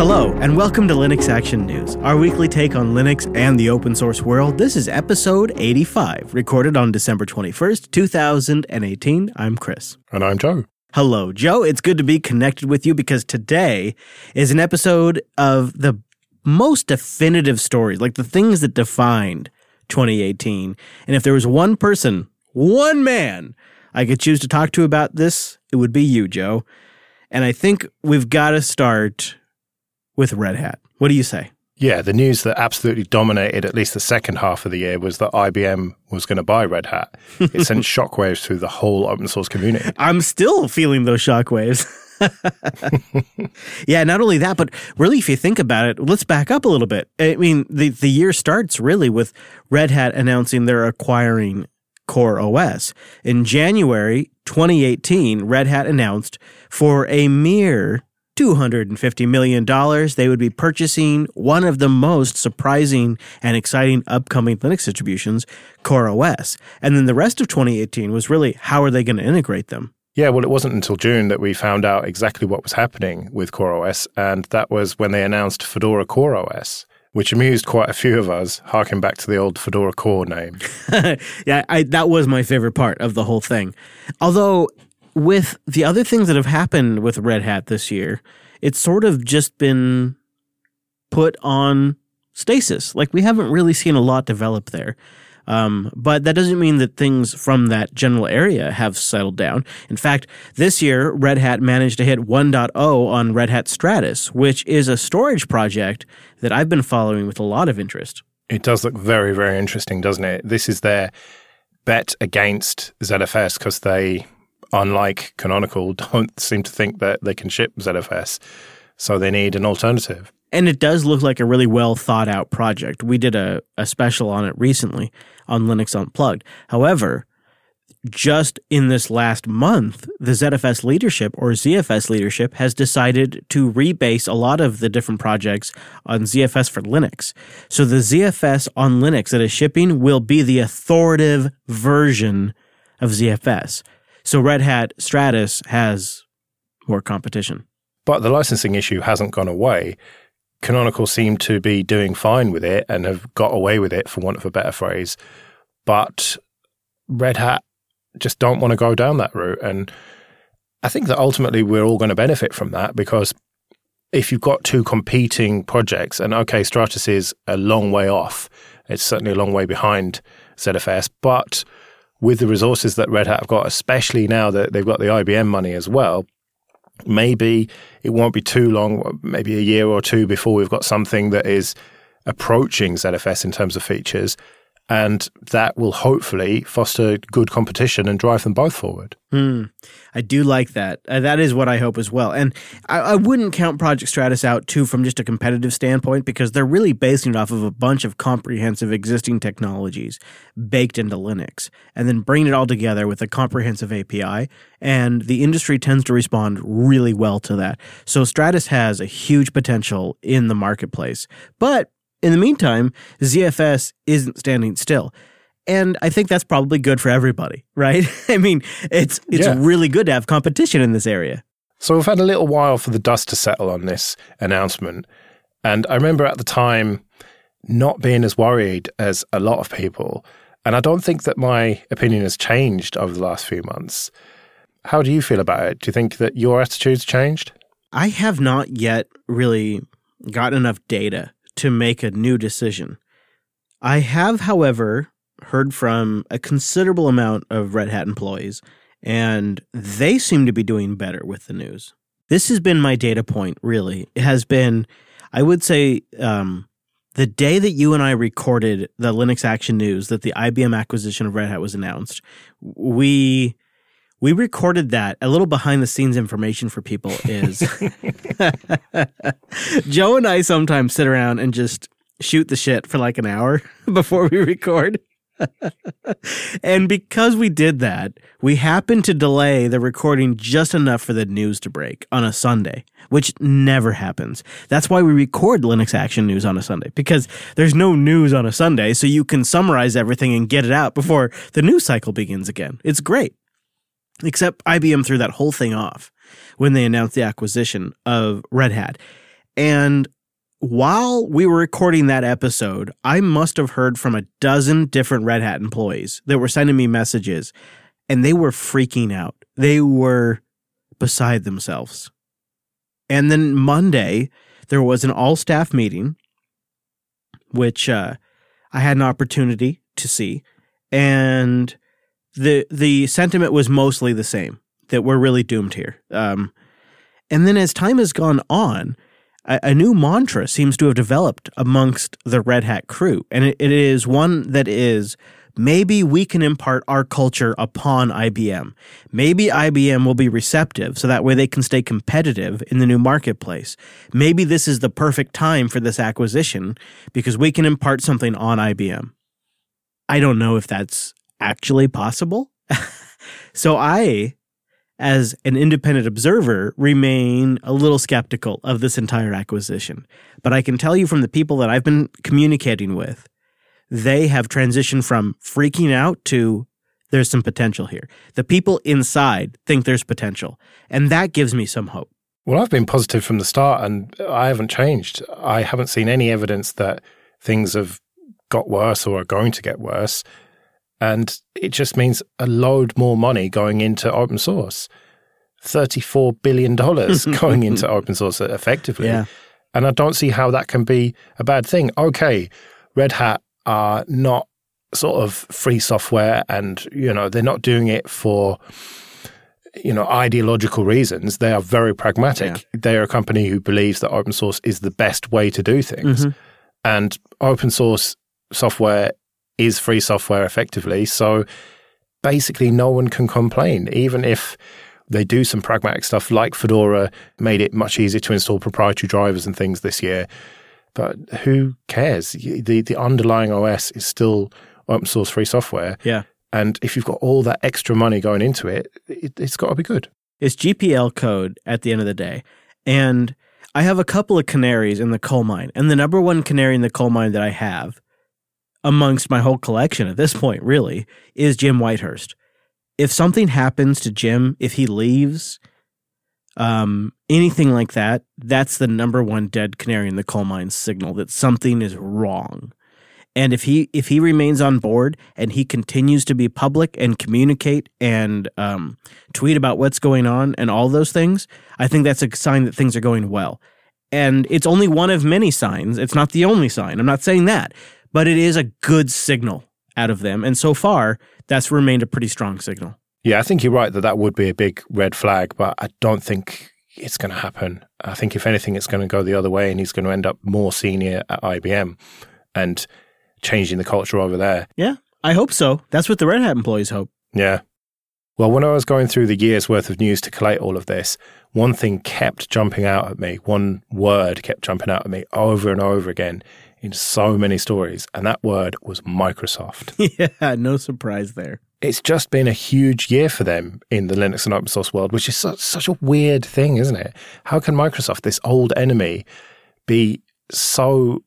Hello, and welcome to Linux Action News, our weekly take on Linux and the open source world. This is episode 85, recorded on December 21st, 2018. I'm Chris. And I'm Joe. Hello, Joe. It's good to be connected with you because today is an episode of the most definitive stories, like the things that defined 2018. And if there was one person, one man I could choose to talk to about this, it would be you, Joe. And I think we've got to start with Red Hat. What do you say? Yeah, the news that absolutely dominated at least the second half of the year was that IBM was going to buy Red Hat. It sent shockwaves through the whole open source community. I'm still feeling those shockwaves. yeah, not only that, but really, if you think about it, let's back up a little bit. I mean, the, the year starts really with Red Hat announcing they're acquiring Core OS. In January 2018, Red Hat announced for a mere $250 million, they would be purchasing one of the most surprising and exciting upcoming Linux distributions, CoreOS. And then the rest of 2018 was really how are they going to integrate them? Yeah, well, it wasn't until June that we found out exactly what was happening with CoreOS, and that was when they announced Fedora CoreOS which amused quite a few of us, harking back to the old Fedora Core name. yeah, I, that was my favorite part of the whole thing. Although with the other things that have happened with Red Hat this year, it's sort of just been put on stasis. Like we haven't really seen a lot develop there. Um, but that doesn't mean that things from that general area have settled down. In fact, this year, Red Hat managed to hit 1.0 on Red Hat Stratis, which is a storage project that I've been following with a lot of interest. It does look very, very interesting, doesn't it? This is their bet against ZFS because they unlike Canonical, don't seem to think that they can ship ZFS. So they need an alternative. And it does look like a really well thought out project. We did a, a special on it recently on Linux Unplugged. However, just in this last month, the ZFS leadership or ZFS leadership has decided to rebase a lot of the different projects on ZFS for Linux. So the ZFS on Linux that is shipping will be the authoritative version of ZFS. So Red Hat Stratis has more competition. But the licensing issue hasn't gone away. Canonical seem to be doing fine with it and have got away with it, for want of a better phrase. But Red Hat just don't want to go down that route. And I think that ultimately we're all going to benefit from that because if you've got two competing projects, and okay, Stratis is a long way off, it's certainly a long way behind ZFS, but with the resources that Red Hat have got, especially now that they've got the IBM money as well, maybe it won't be too long, maybe a year or two before we've got something that is approaching ZFS in terms of features and that will hopefully foster good competition and drive them both forward. Hmm. I do like that. Uh, that is what I hope as well. And I, I, wouldn't count Project Stratis out too from just a competitive standpoint because they're really basing it off of a bunch of comprehensive existing technologies baked into Linux and then bringing it all together with a comprehensive API. And the industry tends to respond really well to that. So Stratis has a huge potential in the marketplace. But in the meantime, ZFS isn't standing still. And I think that's probably good for everybody, right? I mean, it's it's yeah. really good to have competition in this area. So we've had a little while for the dust to settle on this announcement. And I remember at the time not being as worried as a lot of people. And I don't think that my opinion has changed over the last few months. How do you feel about it? Do you think that your attitude's changed? I have not yet really gotten enough data to make a new decision. I have, however, heard from a considerable amount of Red Hat employees, and they seem to be doing better with the news. This has been my data point, really. It has been, I would say, um, the day that you and I recorded the Linux Action News that the IBM acquisition of Red Hat was announced, we we recorded that. A little behind the scenes information for people is Joe and I sometimes sit around and just shoot the shit for like an hour before we record. and because we did that, we happened to delay the recording just enough for the news to break on a Sunday, which never happens. That's why we record Linux Action News on a Sunday, because there's no news on a Sunday, so you can summarize everything and get it out before the news cycle begins again. It's great. Except IBM threw that whole thing off when they announced the acquisition of Red Hat. And while we were recording that episode, I must have heard from a dozen different Red Hat employees that were sending me messages and they were freaking out. They were beside themselves. And then Monday, there was an all staff meeting, which uh, I had an opportunity to see. And the the sentiment was mostly the same that we're really doomed here. Um, and then as time has gone on, a, a, new mantra seems to have developed amongst the Red Hat crew, and it, it is one that is maybe we can impart our culture upon IBM. Maybe IBM will be receptive so that way they can stay competitive in the new marketplace. Maybe this is the perfect time for this acquisition because we can impart something on IBM. I don't know if that's actually possible. so I, as an independent observer, remain a little skeptical of this entire acquisition. But I can tell you from the people that I've been communicating with, they have transitioned from freaking out to there's some potential here. The people inside think there's potential, and that gives me some hope. Well, I've been positive from the start and I haven't changed. I haven't seen any evidence that things have got worse or are going to get worse. And it just means a load more money going into open source. $34 billion going into open source effectively. Yeah. And I don't see how that can be a bad thing. Okay, Red Hat are not sort of free software and, you know, they're not doing it for, you know, ideological reasons. They are very pragmatic. Yeah. They are a company who believes that open source is the best way to do things. Mm-hmm. And open source software is free software effectively. So basically, no one can complain, even if they do some pragmatic stuff like Fedora made it much easier to install proprietary drivers and things this year. But who cares? The the underlying OS is still open source free software. Yeah. And if you've got all that extra money going into it, it has got to be good. It's GPL code at the end of the day. And I have a couple of canaries in the coal mine. And the number one canary in the coal mine that I have amongst my whole collection at this point, really, is Jim Whitehurst. If something happens to Jim, if he leaves, um, anything like that, that's the number one dead canary in the coal mine signal that something is wrong. And if he if he remains on board and he continues to be public and communicate and um, tweet about what's going on and all those things, I think that's a sign that things are going well. And it's only one of many signs. It's not the only sign. I'm not saying that, but it is a good signal out of them. And so far, that's remained a pretty strong signal. Yeah, I think you're right that that would be a big red flag, but I don't think it's going to happen. I think if anything, it's going to go the other way, and he's going to end up more senior at IBM and changing the culture over there. Yeah, I hope so. That's what the Red Hat employees hope. Yeah. Well, when I was going through the year's worth of news to collate all of this, one thing kept jumping out at me. One word kept jumping out at me over and over again in so many stories, and that word was Microsoft. yeah, no surprise there. It's just been a huge year for them in the Linux and open source world, which is such, such a weird thing, isn't it? How can Microsoft, this old enemy, be so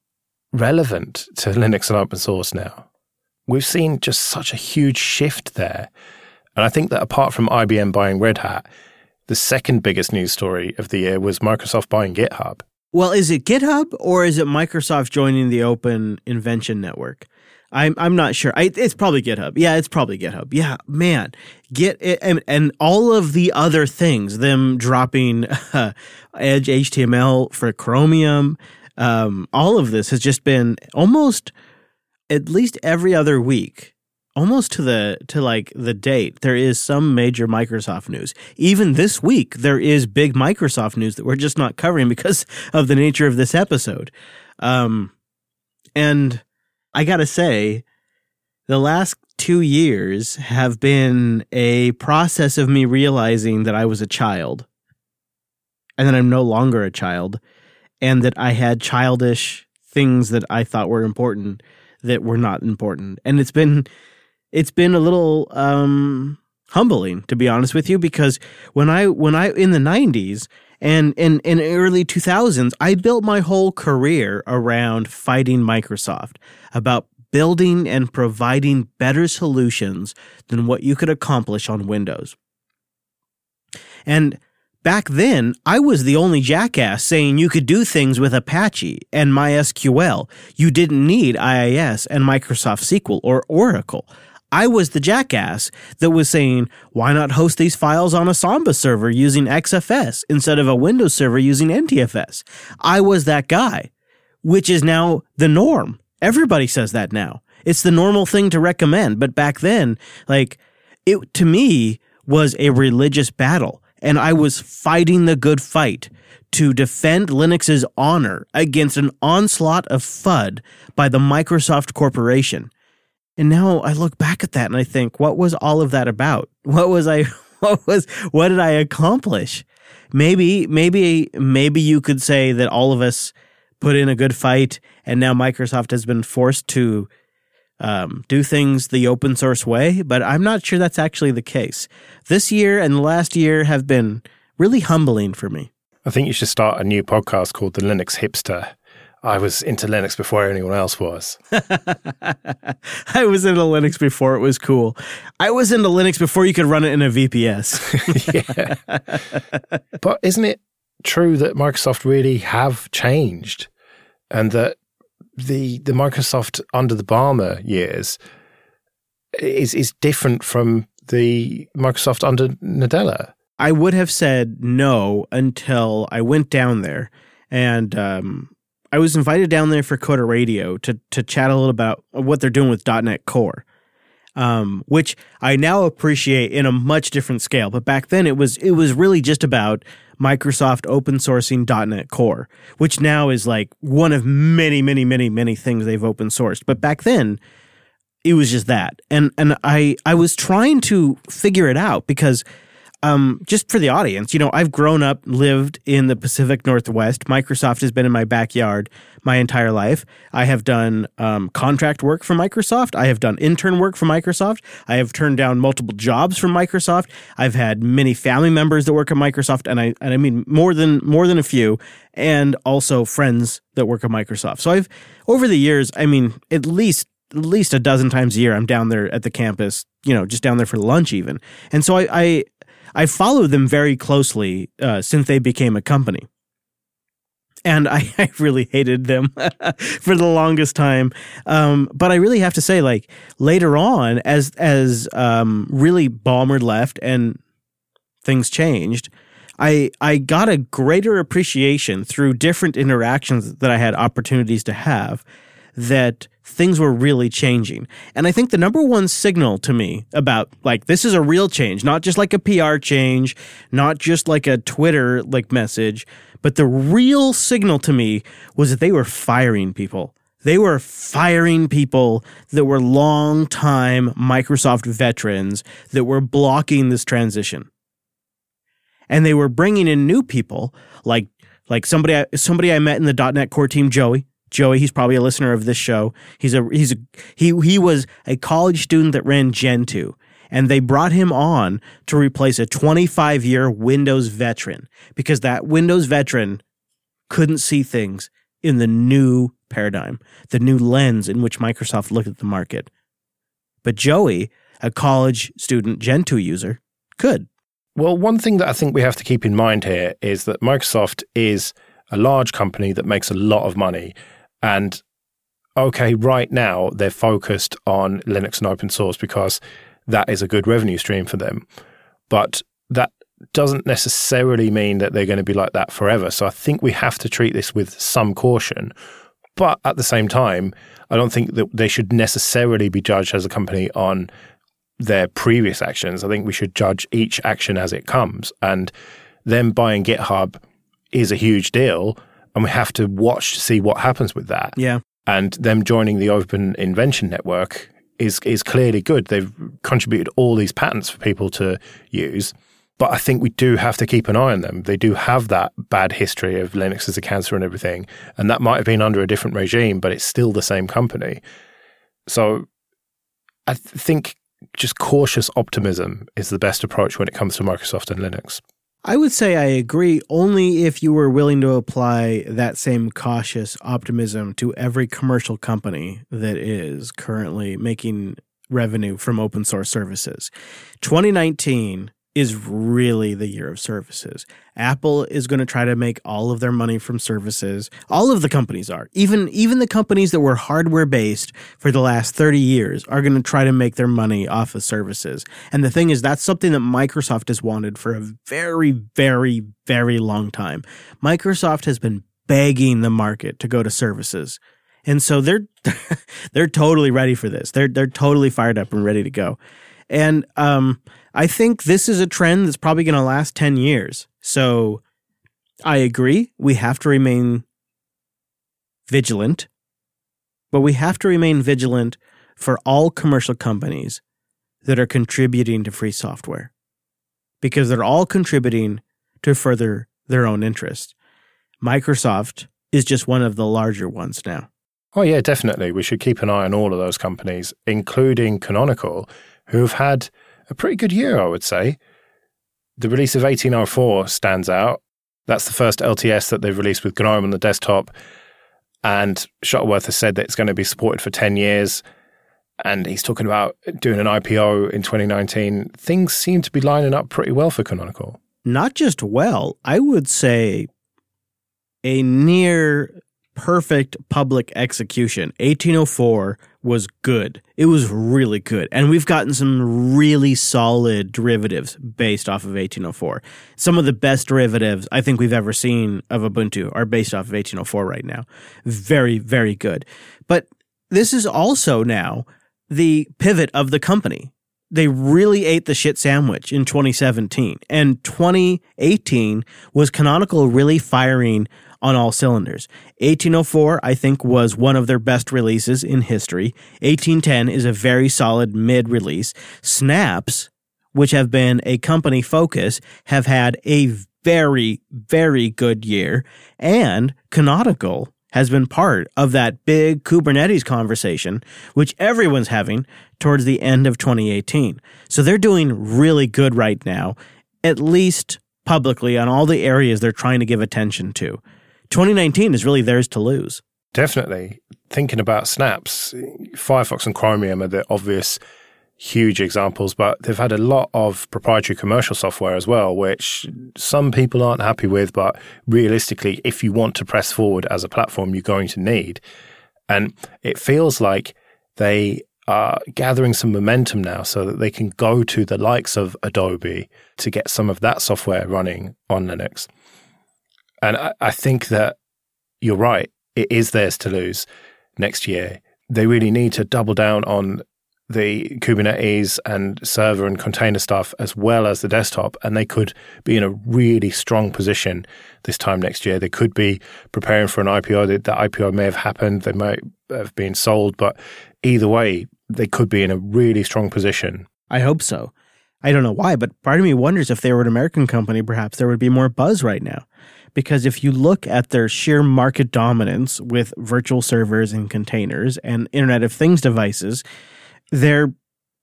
relevant to Linux and open source now? We've seen just such a huge shift there. And I think that apart from IBM buying Red Hat, the second biggest news story of the year was Microsoft buying GitHub. Well, is it GitHub or is it Microsoft joining the Open Invention Network? I'm I'm not sure. I, it's probably GitHub. Yeah, it's probably GitHub. Yeah, man, get it, and, and all of the other things. Them dropping uh, Edge HTML for Chromium. Um, all of this has just been almost at least every other week almost to the to like the date there is some major microsoft news. Even this week there is big microsoft news that we're just not covering because of the nature of this episode. Um and i gotta say the last two years have been a process of me realizing that i was a child and that i'm no longer a child and that i had childish things that i thought were important that were not important. And it's been it's been a little um, humbling to be honest with you because when I when I in the 90s and in in early 2000s I built my whole career around fighting Microsoft about building and providing better solutions than what you could accomplish on Windows. And back then, I was the only jackass saying you could do things with Apache and MySQL. You didn't need IIS and Microsoft SQL or Oracle. I was the jackass that was saying, why not host these files on a Samba server using XFS instead of a Windows server using NTFS? I was that guy, which is now the norm. Everybody says that now. It's the normal thing to recommend. But back then, like, it to me was a religious battle, and I was fighting the good fight to defend Linux's honor against an onslaught of FUD by the Microsoft Corporation. And now I look back at that and I think, what was all of that about? What was I what was what did I accomplish? Maybe maybe maybe you could say that all of us put in a good fight and now Microsoft has been forced to um, do things the open source way, but I'm not sure that's actually the case. This year and the last year have been really humbling for me. I think you should start a new podcast called The Linux Hipster I was into Linux before anyone else was. I was into Linux before it was cool. I was into Linux before you could run it in a VPS. yeah. But isn't it true that Microsoft really have changed and that the the Microsoft under the Ballmer years is is different from the Microsoft under Nadella? I would have said no until I went down there and um, I was invited down there for Coder Radio to to chat a little about what they're doing with .NET Core, um, which I now appreciate in a much different scale. But back then, it was it was really just about Microsoft open sourcing .NET Core, which now is like one of many, many, many, many things they've open sourced. But back then, it was just that, and and I I was trying to figure it out because um, just for the audience, you know, I've grown up, lived in the Pacific Northwest. Microsoft has been in my backyard my entire life. I have done um, contract work for Microsoft. I have done intern work for Microsoft. I have turned down multiple jobs from Microsoft. I've had many family members that work at Microsoft, and I and I mean more than more than a few, and also friends that work at Microsoft. So I've over the years, I mean, at least at least a dozen times a year, I'm down there at the campus, you know, just down there for lunch even. And so I, I I followed them very closely uh, since they became a company. And I, I really hated them for the longest time. Um, but I really have to say, like later on, as as um, really Ballmer left and things changed, I I got a greater appreciation through different interactions that I had opportunities to have that things were really changing. And I think the number one signal to me about like this is a real change, not just like a PR change, not just like a Twitter like message, but the real signal to me was that they were firing people. They were firing people that were long time Microsoft veterans that were blocking this transition. And they were bringing in new people like like somebody somebody I met in the .NET Core team, Joey. Joey, he's probably a listener of this show. He's a he's a he he was a college student that ran Gentoo and they brought him on to replace a 25 year Windows veteran because that Windows veteran couldn't see things in the new paradigm, the new lens in which Microsoft looked at the market. But Joey, a college student Gentoo user, could. Well, one thing that I think we have to keep in mind here is that Microsoft is a large company that makes a lot of money and okay, right now they're focused on Linux and open source because that is a good revenue stream for them. But that doesn't necessarily mean that they're going to be like that forever. So I think we have to treat this with some caution. But at the same time, I don't think that they should necessarily be judged as a company on their previous actions. I think we should judge each action as it comes. And them buying GitHub is a huge deal and we have to watch to see what happens with that. Yeah. And them joining the Open Invention Network is is clearly good. They've contributed all these patents for people to use. But I think we do have to keep an eye on them. They do have that bad history of Linux as a cancer and everything. And that might have been under a different regime, but it's still the same company. So I th- think just cautious optimism is the best approach when it comes to Microsoft and Linux. I would say I agree only if you were willing to apply that same cautious optimism to every commercial company that is currently making revenue from open source services. 2019 is really the year of services. Apple is going to try to make all of their money from services. All of the companies are. Even even the companies that were hardware based for the last 30 years are going to try to make their money off of services. And the thing is that's something that Microsoft has wanted for a very very very long time. Microsoft has been begging the market to go to services. And so they're they're totally ready for this. They're they're totally fired up and ready to go. And um I think this is a trend that's probably going to last 10 years. So I agree. We have to remain vigilant, but we have to remain vigilant for all commercial companies that are contributing to free software because they're all contributing to further their own interest. Microsoft is just one of the larger ones now. Oh, yeah, definitely. We should keep an eye on all of those companies, including Canonical, who have had a pretty good year, I would say. The release of 1804 stands out. That's the first LTS that they've released with GNOME on the desktop. And Shuttleworth has said that it's going to be supported for 10 years. And he's talking about doing an IPO in 2019. Things seem to be lining up pretty well for Canonical. Not just well, I would say a near perfect public execution. 1804 was good. It was really good. And we've gotten some really solid derivatives based off of 1804. Some of the best derivatives I think we've ever seen of Ubuntu are based off of 1804 right now. Very, very good. But this is also now the pivot of the company. They really ate the shit sandwich in 2017. And 2018 was Canonical really firing on all cylinders. 1804, I think, was one of their best releases in history. 1810 is a very solid mid release. Snaps, which have been a company focus, have had a very, very good year. And Canonical has been part of that big Kubernetes conversation, which everyone's having towards the end of 2018. So they're doing really good right now, at least publicly on all the areas they're trying to give attention to. 2019 is really theirs to lose. Definitely. Thinking about snaps, Firefox and Chromium are the obvious huge examples, but they've had a lot of proprietary commercial software as well, which some people aren't happy with. But realistically, if you want to press forward as a platform, you're going to need. And it feels like they are gathering some momentum now so that they can go to the likes of Adobe to get some of that software running on Linux. And I, I think that you're right. It is theirs to lose next year. They really need to double down on the Kubernetes and server and container stuff as well as the desktop, and they could be in a really strong position this time next year. They could be preparing for an IPO. The IPO may have happened, they might have been sold, but either way, they could be in a really strong position. I hope so. I don't know why, but part of me wonders if they were an American company, perhaps there would be more buzz right now because if you look at their sheer market dominance with virtual servers and containers and Internet of Things devices, they're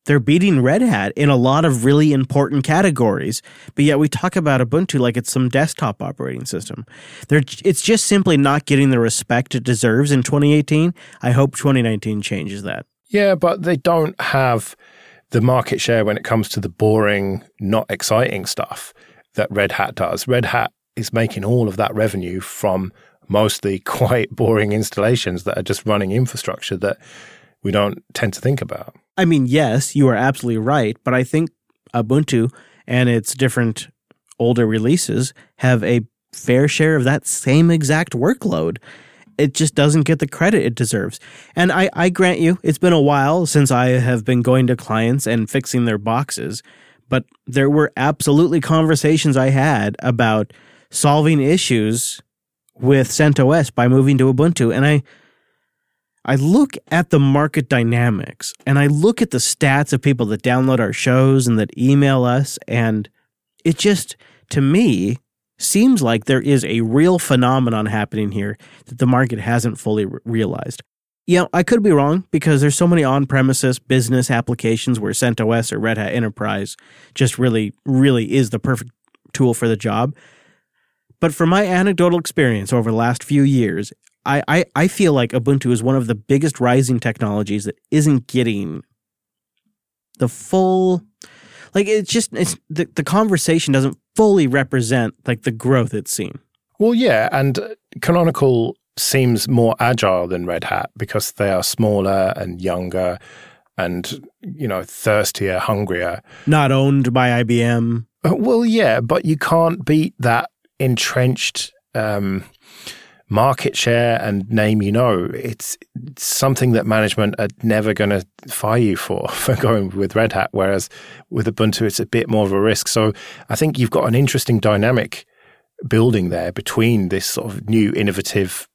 they're beating Red Hat in a lot of really important categories, but yet we talk about Ubuntu like it's some desktop operating system. They're, it's just simply not getting the respect it deserves in 2018. I hope 2019 changes that. Yeah, but they don't have the market share when it comes to the boring, not exciting stuff that Red Hat does. Red Hat is making all of that revenue from mostly quite boring installations that are just running infrastructure that we don't tend to think about. I mean, yes, you are absolutely right, but I think Ubuntu and its different older releases have a fair share of that same exact workload. It just doesn't get the credit it deserves. And I, I grant you, it's been a while since I have been going to clients and fixing their boxes, but there were absolutely conversations I had about solving issues with CentOS by moving to Ubuntu. And I I look at the market dynamics and I look at the stats of people that download our shows and that email us, and it just, to me, seems like there is a real phenomenon happening here that the market hasn't fully re- realized. You know, I could be wrong because there's so many on premises business applications where CentOS or Red Hat Enterprise just really, really is the perfect tool for the job. But from my anecdotal experience over the last few years, I, I, I feel like Ubuntu is one of the biggest rising technologies that isn't getting the full like it's just it's the, the conversation doesn't fully represent like the growth it's seen. Well, yeah, and Canonical seems more agile than Red Hat because they are smaller and younger and you know thirstier, hungrier. Not owned by IBM. Uh, well, yeah, but you can't beat that entrenched um, market share and name you know. It's, it's something that management are never going to fire you for for going with Red Hat. Whereas with Ubuntu, it's a bit more of a risk. So I think you've got an interesting dynamic building there between this sort of new innovative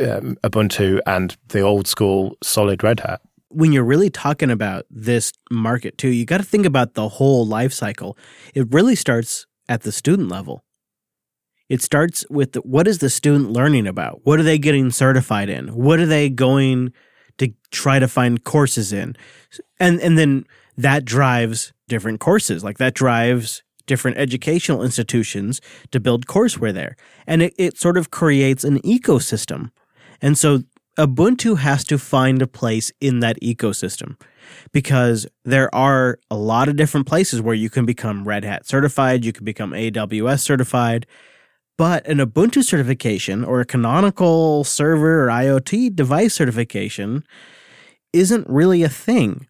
um, Ubuntu and the old school solid Red Hat. When you're really talking about this market too, you got to think about the whole life cycle. It really starts at the student level. It starts with the, what is the student learning about? What are they getting certified in? What are they going to try to find courses in? And and then that drives different courses. Like that drives different educational institutions to build courseware there. And it, it sort of creates an ecosystem. And so Ubuntu has to find a place in that ecosystem because there are a lot of different places where you can become Red Hat certified, you can become AWS certified, but an Ubuntu certification or a canonical server or IoT device certification isn't really a thing.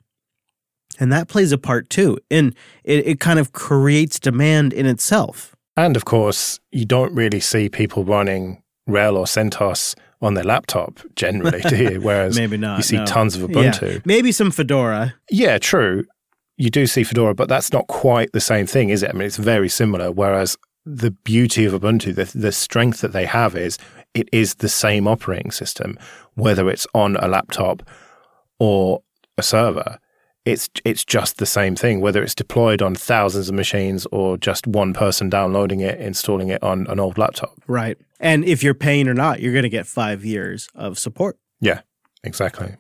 And that plays a part too. And it, it kind of creates demand in itself. And of course, you don't really see people running RHEL or CentOS on their laptop generally, do you? Whereas maybe not. You see no. tons of Ubuntu. Yeah. Maybe some Fedora. Yeah, true. You do see Fedora, but that's not quite the same thing, is it? I mean, it's very similar. Whereas the beauty of Ubuntu, the, the strength that they have is it is the same operating system, whether it's on a laptop or a server it's it's just the same thing, whether it's deployed on thousands of machines or just one person downloading it, installing it on an old laptop. Right. And if you're paying or not, you're going to get five years of support. Yeah, exactly.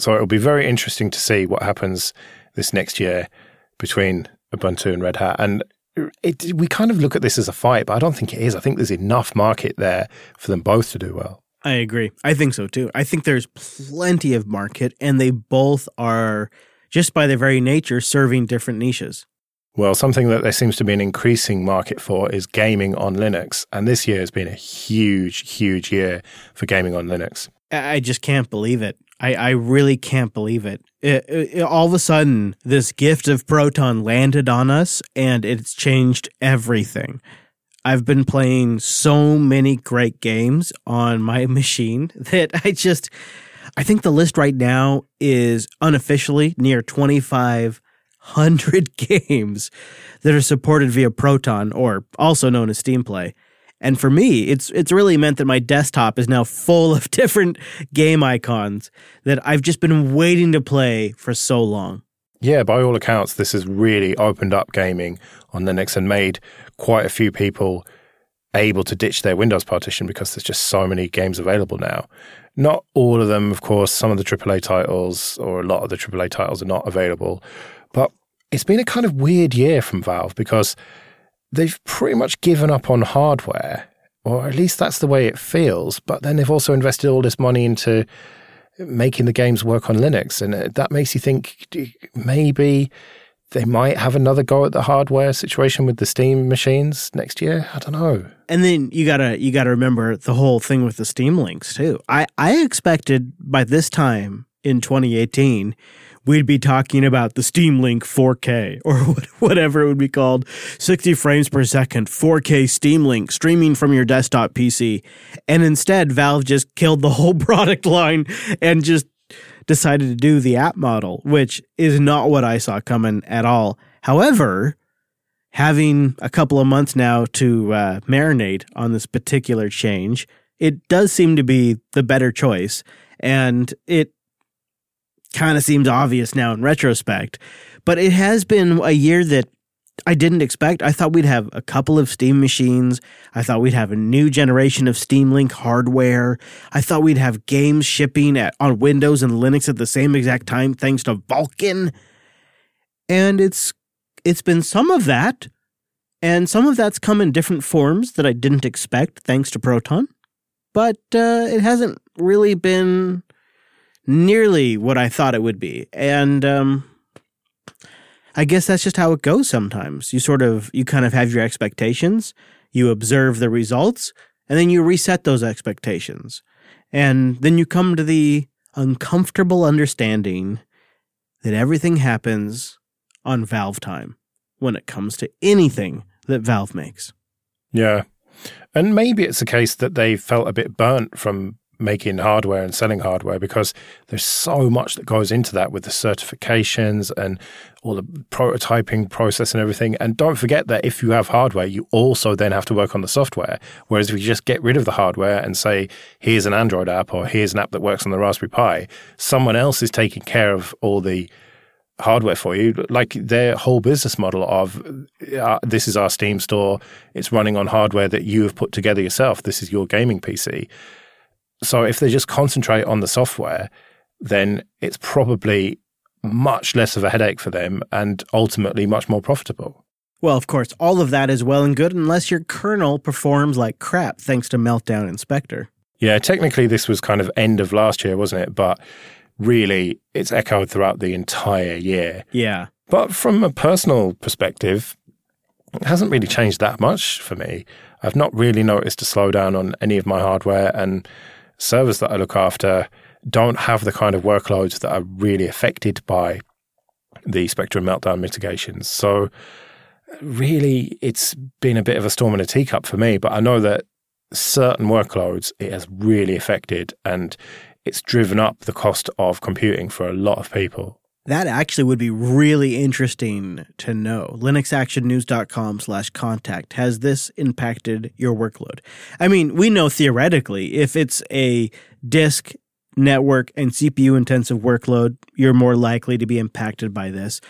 So it'll be very interesting to see what happens this next year between Ubuntu and Red Hat. And it, we kind of look at this as a fight, but I don't think it is. I think there's enough market there for them both to do well. I agree. I think so too. I think there's plenty of market, and they both are just by their very nature, serving different niches. Well, something that there seems to be an increasing market for is gaming on Linux. And this year has been a huge, huge year for gaming on Linux. I just can't believe it. I, I really can't believe it. It, it. All of a sudden, this gift of Proton landed on us and it's changed everything. I've been playing so many great games on my machine that I just I think the list right now is unofficially near 2,500 games that are supported via Proton, or also known as Steam Play. And for me, it's it's really meant that my desktop is now full of different game icons that I've just been waiting to play for so long. Yeah, by all accounts, this has really opened up gaming on Linux and made quite a few people able to ditch their Windows partition because there's just so many games available now. Not all of them, of course. Some of the AAA titles or a lot of the AAA titles are not available. But it's been a kind of weird year from Valve because they've pretty much given up on hardware, or at least that's the way it feels. But then they've also invested all this money into making the games work on Linux. And uh, that makes you think maybe they might have another go at the hardware situation with the Steam machines next year. I don't know. And then you gotta you gotta remember the whole thing with the Steam links too. I I expected by this time in 2018 we'd be talking about the Steam Link 4K or whatever it would be called, 60 frames per second, 4K Steam Link streaming from your desktop PC. And instead, Valve just killed the whole product line and just decided to do the app model, which is not what I saw coming at all. However, having a couple of months now to uh, marinate on this particular change, it does seem to be the better choice. And it kind of seems obvious now in retrospect. But it has been a year that I didn't expect. I thought we'd have a couple of Steam machines. I thought we'd have a new generation of Steam Link hardware. I thought we'd have games shipping at, on Windows and Linux at the same exact time thanks to Vulkan. And it's it's been some of that, and some of that's come in different forms that I didn't expect thanks to Proton. But uh, it hasn't really been nearly what I thought it would be. And um, I guess that's just how it goes sometimes. You sort of, you kind of have your expectations, you observe the results, and then you reset those expectations. And then you come to the uncomfortable understanding that everything happens on Valve time when it comes to anything that Valve makes. Yeah. And maybe it's a case that they felt a bit burnt from making hardware and selling hardware because there's so much that goes into that with the certifications and all the prototyping process and everything. And don't forget that if you have hardware, you also then have to work on the software. Whereas if you just get rid of the hardware and say, here's an Android app or here's an app that works on the Raspberry Pi, someone else is taking care of all the hardware for you. Like their whole business model of uh, this is our Steam store, it's running on hardware that you have put together yourself. This is your gaming PC. So if they just concentrate on the software, then it's probably much less of a headache for them and ultimately much more profitable. Well, of course, all of that is well and good unless your kernel performs like crap thanks to Meltdown and Spectre. Yeah, technically this was kind of end of last year, wasn't it? But really it's echoed throughout the entire year. Yeah. But from a personal perspective, it hasn't really changed that much for me. I've not really noticed a slowdown on any of my hardware and servers that I look after don't have the kind of workloads that are really affected by the Spectre meltdown mitigations. So really it's been a bit of a storm in a teacup for me, but I know that certain workloads it has really affected and it's driven up the cost of computing for a lot of people. That actually would be really interesting to know. linuxactionnews.com slash contact. Has this impacted your workload? I mean, we know theoretically if it's a disk, network, and CPU intensive workload, you're more likely to be impacted by this.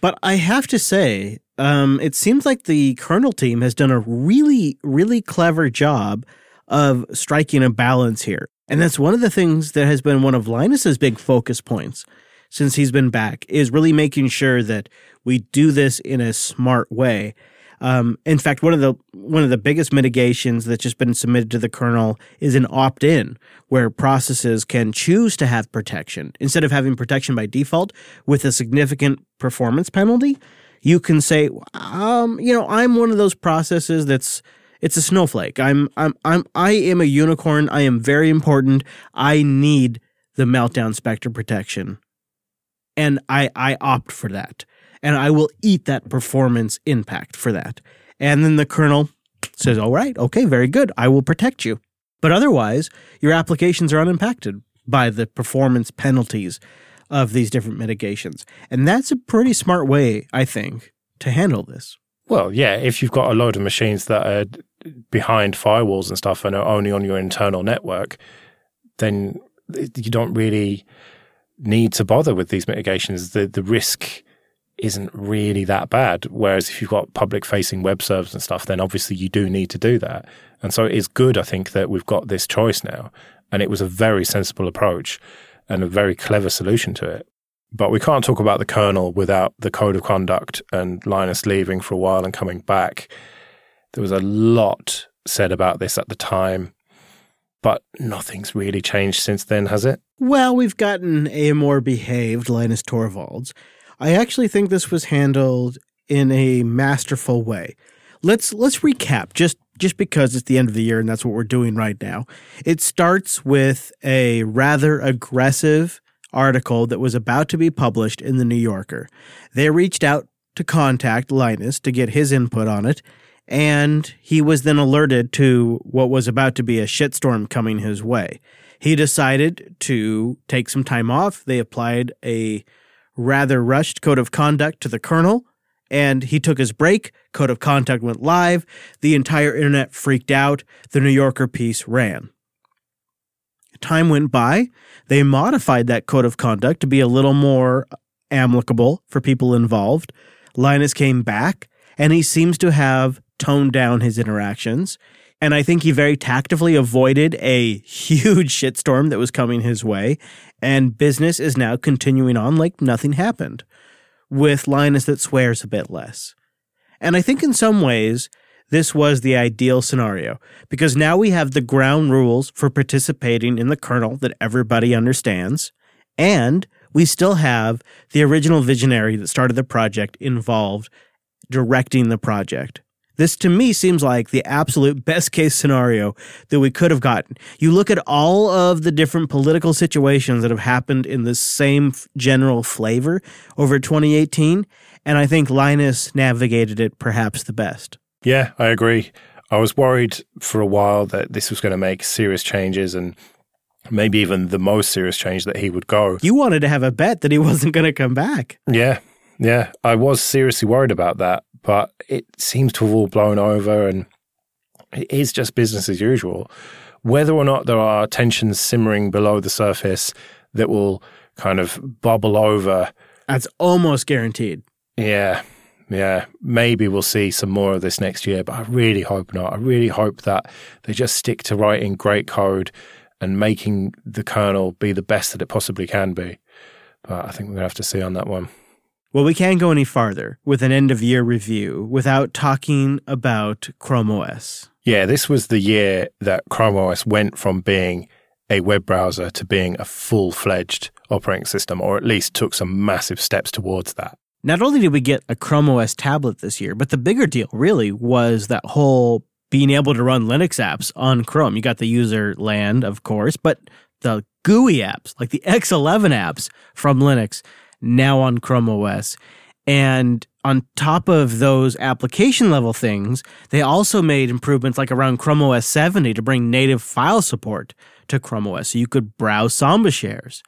But I have to say, um, it seems like the kernel team has done a really, really clever job of striking a balance here. And that's one of the things that has been one of Linus's big focus points since he's been back is really making sure that we do this in a smart way. Um, in fact, one of the one of the biggest mitigations that's just been submitted to the kernel is an opt-in, where processes can choose to have protection instead of having protection by default with a significant performance penalty. You can say, um, you know, I'm one of those processes that's it's a snowflake. I'm I'm I'm I am a unicorn. I am very important. I need the meltdown spectre protection. And I I opt for that. And I will eat that performance impact for that. And then the kernel says, "All right, okay, very good. I will protect you." But otherwise, your applications are unimpacted by the performance penalties of these different mitigations. And that's a pretty smart way, I think, to handle this. Well, yeah, if you've got a load of machines that are behind firewalls and stuff and are only on your internal network, then you don't really need to bother with these mitigations. The the risk isn't really that bad. Whereas if you've got public facing web servers and stuff, then obviously you do need to do that. And so it is good, I think, that we've got this choice now. And it was a very sensible approach and a very clever solution to it. But we can't talk about the kernel without the code of conduct and Linus leaving for a while and coming back there was a lot said about this at the time, but nothing's really changed since then, has it? Well, we've gotten a more behaved Linus Torvalds. I actually think this was handled in a masterful way. Let's let's recap just just because it's the end of the year and that's what we're doing right now. It starts with a rather aggressive article that was about to be published in the New Yorker. They reached out to contact Linus to get his input on it, and he was then alerted to what was about to be a shitstorm coming his way. He decided to take some time off. They applied a rather rushed code of conduct to the kernel, and he took his break. Code of conduct went live. The entire internet freaked out. The New Yorker piece ran. Time went by. They modified that code of conduct to be a little more amicable for people involved. Linus came back, and he seems to have toned down his interactions. And I think he very tactfully avoided a huge shitstorm that was coming his way. And business is now continuing on like nothing happened, with Linus that swears a bit less. And I think in some ways, this was the ideal scenario because now we have the ground rules for participating in the kernel that everybody understands. And we still have the original visionary that started the project involved directing the project. This to me seems like the absolute best case scenario that we could have gotten. You look at all of the different political situations that have happened in the same general flavor over 2018, and I think Linus navigated it perhaps the best. Yeah, I agree. I was worried for a while that this was going to make serious changes and maybe even the most serious change that he would go. You wanted to have a bet that he wasn't going to come back. Yeah, yeah. I was seriously worried about that, but it seems to have all blown over and it is just business as usual. Whether or not there are tensions simmering below the surface that will kind of bubble over. That's almost guaranteed. Yeah, yeah, maybe we'll see some more of this next year, but I really hope not. I really hope that they just stick to writing great code and making the kernel be the best that it possibly can be. But I think we're going to have to see on that one. Well, we can't go any farther with an end of year review without talking about Chrome OS. Yeah, this was the year that Chrome OS went from being a web browser to being a full fledged operating system, or at least took some massive steps towards that. Not only did we get a Chrome OS tablet this year, but the bigger deal really was that whole being able to run Linux apps on Chrome. You got the user land, of course, but the GUI apps, like the X11 apps from Linux, now on Chrome OS. And on top of those application level things, they also made improvements like around Chrome OS 70 to bring native file support to Chrome OS so you could browse Samba shares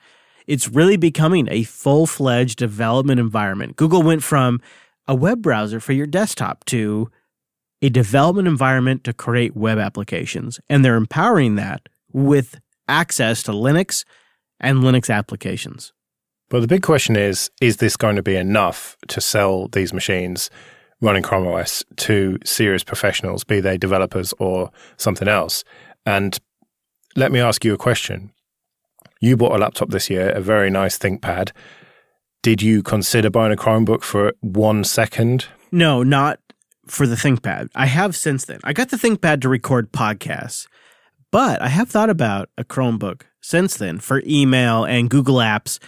it's really becoming a full fledged development environment. Google went from a web browser for your desktop to a development environment to create web applications. And they're empowering that with access to Linux and Linux applications. But the big question is is this going to be enough to sell these machines running Chrome OS to serious professionals, be they developers or something else? And let me ask you a question you bought a laptop this year, a very nice ThinkPad. Did you consider buying a Chromebook for one second? No, not for the ThinkPad. I have since then. I got the ThinkPad to record podcasts, but I have thought about a Chromebook since then for email and Google Apps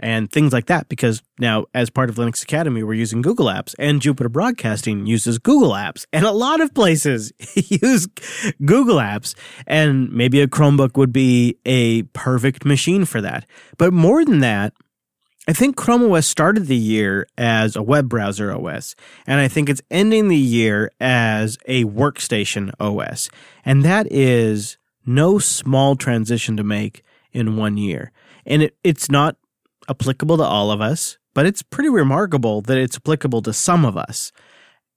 and things like that because now as part of Linux Academy we're using Google Apps and Jupiter Broadcasting uses Google Apps and a lot of places use Google Apps and maybe a Chromebook would be a perfect machine for that. But more than that, I think Chrome OS started the year as a web browser OS, and I think it's ending the year as a workstation OS. And that is no small transition to make in one year. And it, it's not applicable to all of us, but it's pretty remarkable that it's applicable to some of us.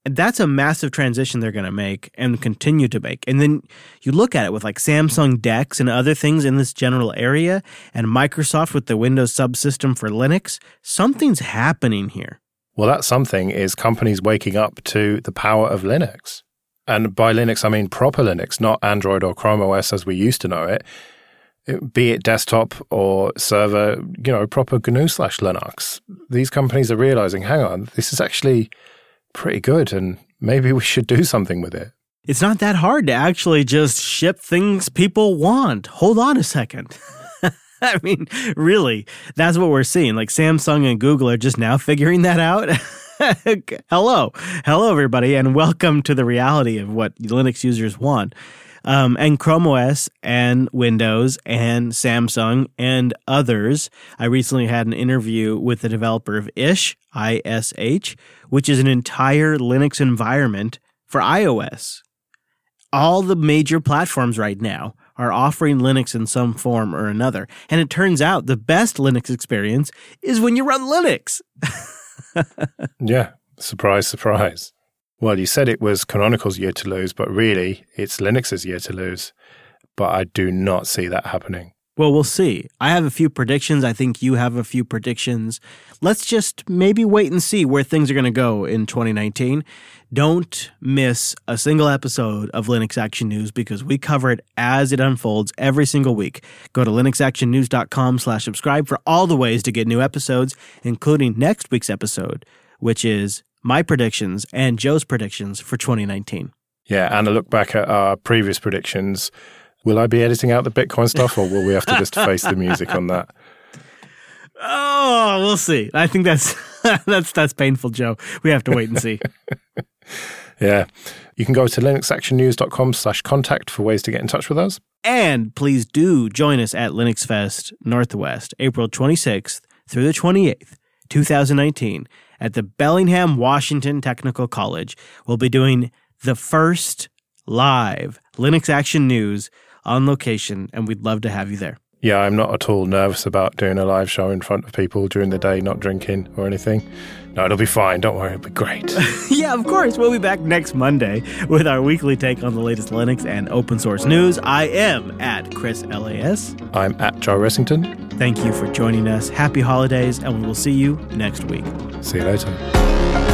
That's a massive transition they're going to make and continue to make. And then you look at it with like Samsung DeX and other things in this general area, and Microsoft with the Windows subsystem for Linux. Something's happening here. Well, that something is companies waking up to the power of Linux. And by Linux, I mean proper Linux, not Android or Chrome OS as we used to know it be it desktop or server, you know, proper GNU slash Linux. These companies are realizing, hang on, this is actually pretty good and maybe we should do something with it. It's not that hard to actually just ship things people want. Hold on a second. I mean, really, that's what we're seeing. Like Samsung and Google are just now figuring that out. Hello. Hello, everybody, and welcome to the reality of what Linux users want um, and Chrome OS and Windows and Samsung and others. I recently had an interview with the developer of Ish, ISH, which is an entire Linux environment for iOS. All the major platforms right now are offering Linux in some form or another. And it turns out the best Linux experience is when you run Linux. yeah, surprise, surprise. Well, you said it was Canonical's year to lose, but really it's Linux's year to lose. But I do not see that happening. Well, we'll see. I have a few predictions. I think you have a few predictions. Let's just maybe wait and see where things are going to go in 2019. Don't miss a single episode of Linux Action News because we cover it as it unfolds every single week. Go to linuxactionnews.com slash subscribe for all the ways to get new episodes, including next week's episode, which is my predictions and Joe's predictions for 2019. Yeah, and a look back at our previous predictions. Will I be editing out the Bitcoin stuff or will we have to just face the music on that? Oh, we'll see. I think that's that's that's painful, Joe. We have to wait and see. yeah. You can go to linuxactionnews.com slash contact for ways to get in touch with us. And please do join us at Linux Fest Northwest, April 26th through the 28th, 2019, at the Bellingham Washington Technical College. We'll be doing the first live Linux Action News on location, and we'd love to have you there. Yeah, I'm not at all nervous about doing a live show in front of people during the day, not drinking or anything. No, it'll be fine. Don't worry, it'll be great. yeah, of course. We'll be back next Monday with our weekly take on the latest Linux and open source news. I am at Chris LAS. I'm at Joe Ressington. Thank you for joining us. Happy holidays, and we will see you next week. See you later.